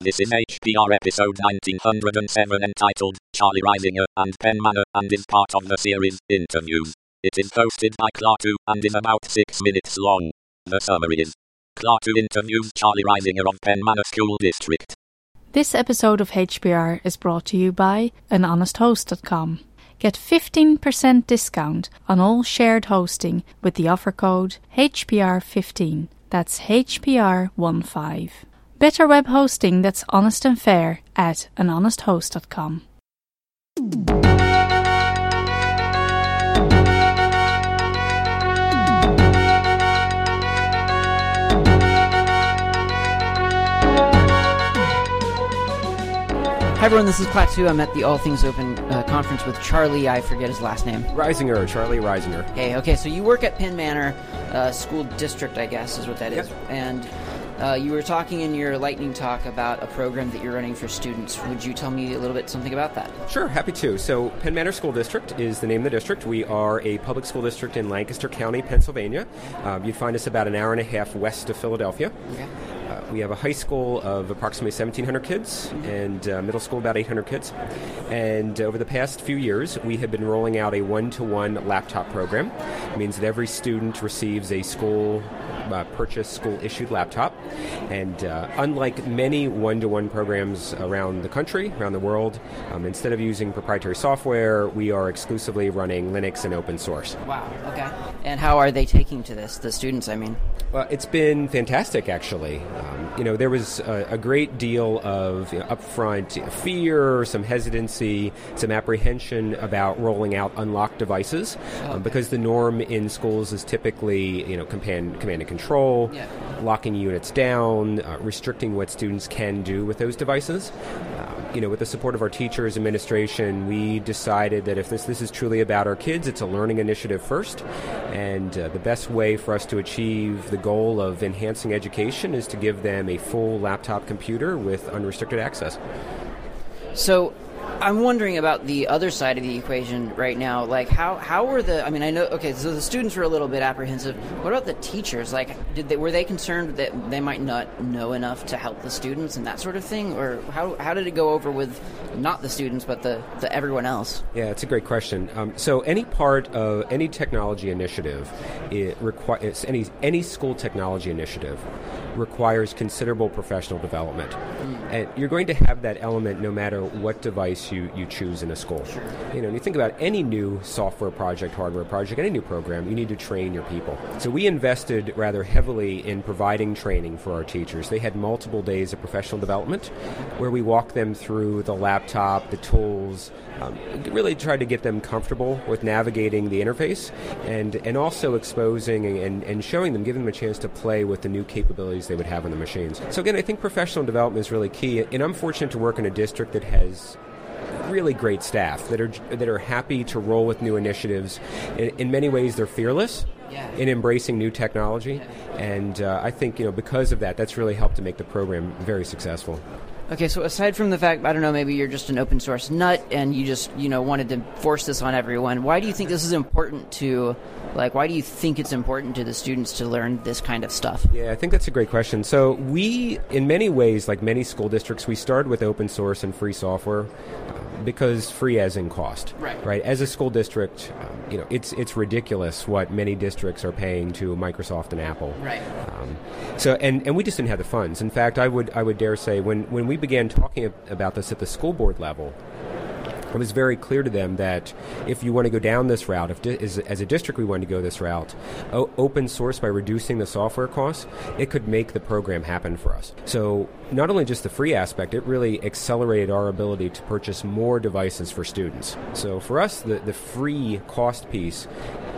This is HPR episode 1907 entitled Charlie Reisinger and Penn Manor and is part of the series Interviews. It is hosted by Klaatu and is about 6 minutes long. The summary is Klaatu interviews Charlie Reisinger of Penn Manor School District. This episode of HPR is brought to you by anhonesthost.com. Get 15% discount on all shared hosting with the offer code HPR15. That's HPR15. Better web hosting that's honest and fair at anhonesthost.com. Hi everyone, this is Klaatu. I'm at the All Things Open uh, conference with Charlie. I forget his last name. Reisinger, Charlie Reisinger. Okay, okay. So you work at Penn Manor uh, School District, I guess, is what that is. Yep. And uh, you were talking in your lightning talk about a program that you're running for students. Would you tell me a little bit something about that? Sure, happy to. So, Penn Manor School District is the name of the district. We are a public school district in Lancaster County, Pennsylvania. Um, you'd find us about an hour and a half west of Philadelphia. Okay. Uh, we have a high school of approximately 1,700 kids and uh, middle school about 800 kids. And over the past few years, we have been rolling out a one to one laptop program. It means that every student receives a school uh, purchased school issued laptop. And uh, unlike many one to one programs around the country, around the world, um, instead of using proprietary software, we are exclusively running Linux and open source. Wow. Okay. And how are they taking to this? The students, I mean. Well, it's been fantastic, actually. Um, you know, there was a, a great deal of you know, upfront fear, some hesitancy, some apprehension about rolling out unlocked devices, um, because the norm in schools is typically, you know, command, command and control, Yeah. locking units down, uh, restricting what students can do with those devices. Um, you know, with the support of our teachers, administration, we decided that if this this is truly about our kids, it's a learning initiative first, and uh, the best way for us to achieve the goal of enhancing education is to give them a full laptop computer with unrestricted access. So I'm wondering about the other side of the equation right now. Like, how how were the? I mean, I know. Okay, so the students were a little bit apprehensive. What about the teachers? Like, did they were they concerned that they might not know enough to help the students and that sort of thing, or how how did it go over with not the students but the, the everyone else? Yeah, it's a great question. Um, so, any part of any technology initiative, it requires any any school technology initiative requires considerable professional development, and you're going to have that element no matter what device you, you choose in a school. You know, when you think about any new software project, hardware project, any new program, you need to train your people. So, we invested rather heavily in providing training for our teachers. They had multiple days of professional development, where we walked them through the laptop, the tools, um, really tried to get them comfortable with navigating the interface and, and also exposing and, and showing them, giving them a chance to play with the new capabilities they would have on the machines. So, again, I think professional development is really key. And I'm fortunate to work in a district that has really great staff that are that are happy to roll with new initiatives. In, in many ways, they're fearless Yeah. in embracing new technology, and uh, I think you know because of that, that's really helped to make the program very successful. Okay, so aside from the fact, I don't know, maybe you're just an open source nut and you just, you know, wanted to force this on everyone, why do you think this is important to, like, why do you think it's important to the students to learn this kind of stuff? Yeah, I think that's a great question. So we, in many ways, like many school districts, we started with open source and free software uh, because free as in cost. Right. Right. As a school district, um, you know, it's it's ridiculous what many districts are paying to Microsoft and Apple. Right. Um, so and, and we just didn't have the funds. In fact, I would I would dare say when when we began talking about this at the school board level, it was very clear to them that if you want to go down this route, if di- as, as a district we wanted to go this route, o- open source by reducing the software costs, it could make the program happen for us. So not only just the free aspect, it really accelerated our ability to purchase more devices for students. So for us, the, the free cost piece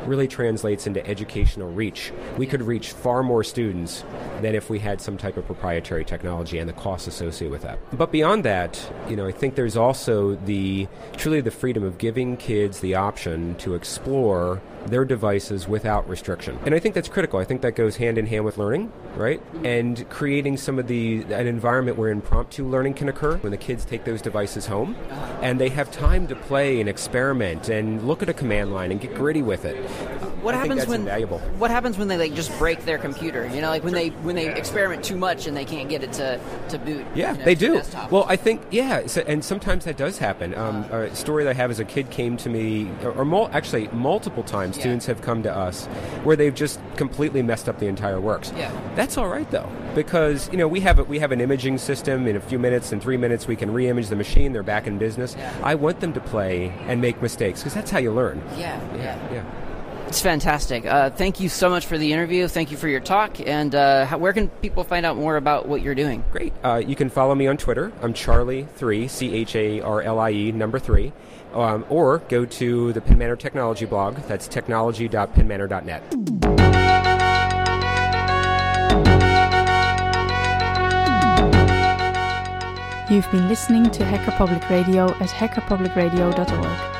really translates into educational reach. We could reach far more students than if we had some type of proprietary technology and the costs associated with that. But beyond that, you know, I think there's also the truly the freedom of giving kids the option to explore their devices without restriction. And I think that's critical. I think that goes hand in hand with learning, right? And creating some of the an environment where impromptu learning can occur when the kids take those devices home and they have time to play and experiment and look at a command line and get gritty with it. What I happens when invaluable. what happens when they like just break their computer? You know, like when they when they experiment too much and they can't get it to, to boot. Yeah, you know, they do. desktop. Well, I think yeah, so, and sometimes that does happen. Um, a story that I have is a kid came to me, or, or mul- actually multiple times, Yeah. students have come to us where they've just completely messed up the entire works. Yeah. that's all right though, because you know we have a, we have an imaging system. In a few minutes, in three minutes, we can re-image the machine. They're back in business. Yeah. I want them to play and make mistakes because that's how you learn. yeah, yeah, Yeah. It's fantastic. Uh, thank you so much for the interview. Thank you for your talk. And uh, how, where can people find out more about what you're doing? Great. Uh, you can follow me on Twitter. I'm Charlie3, C H A R L I E, number three. Um, or go to the Penn Manor Technology blog. That's technology.pennmanor.net. You've been listening to Hacker Public Radio at hackerpublicradio.org.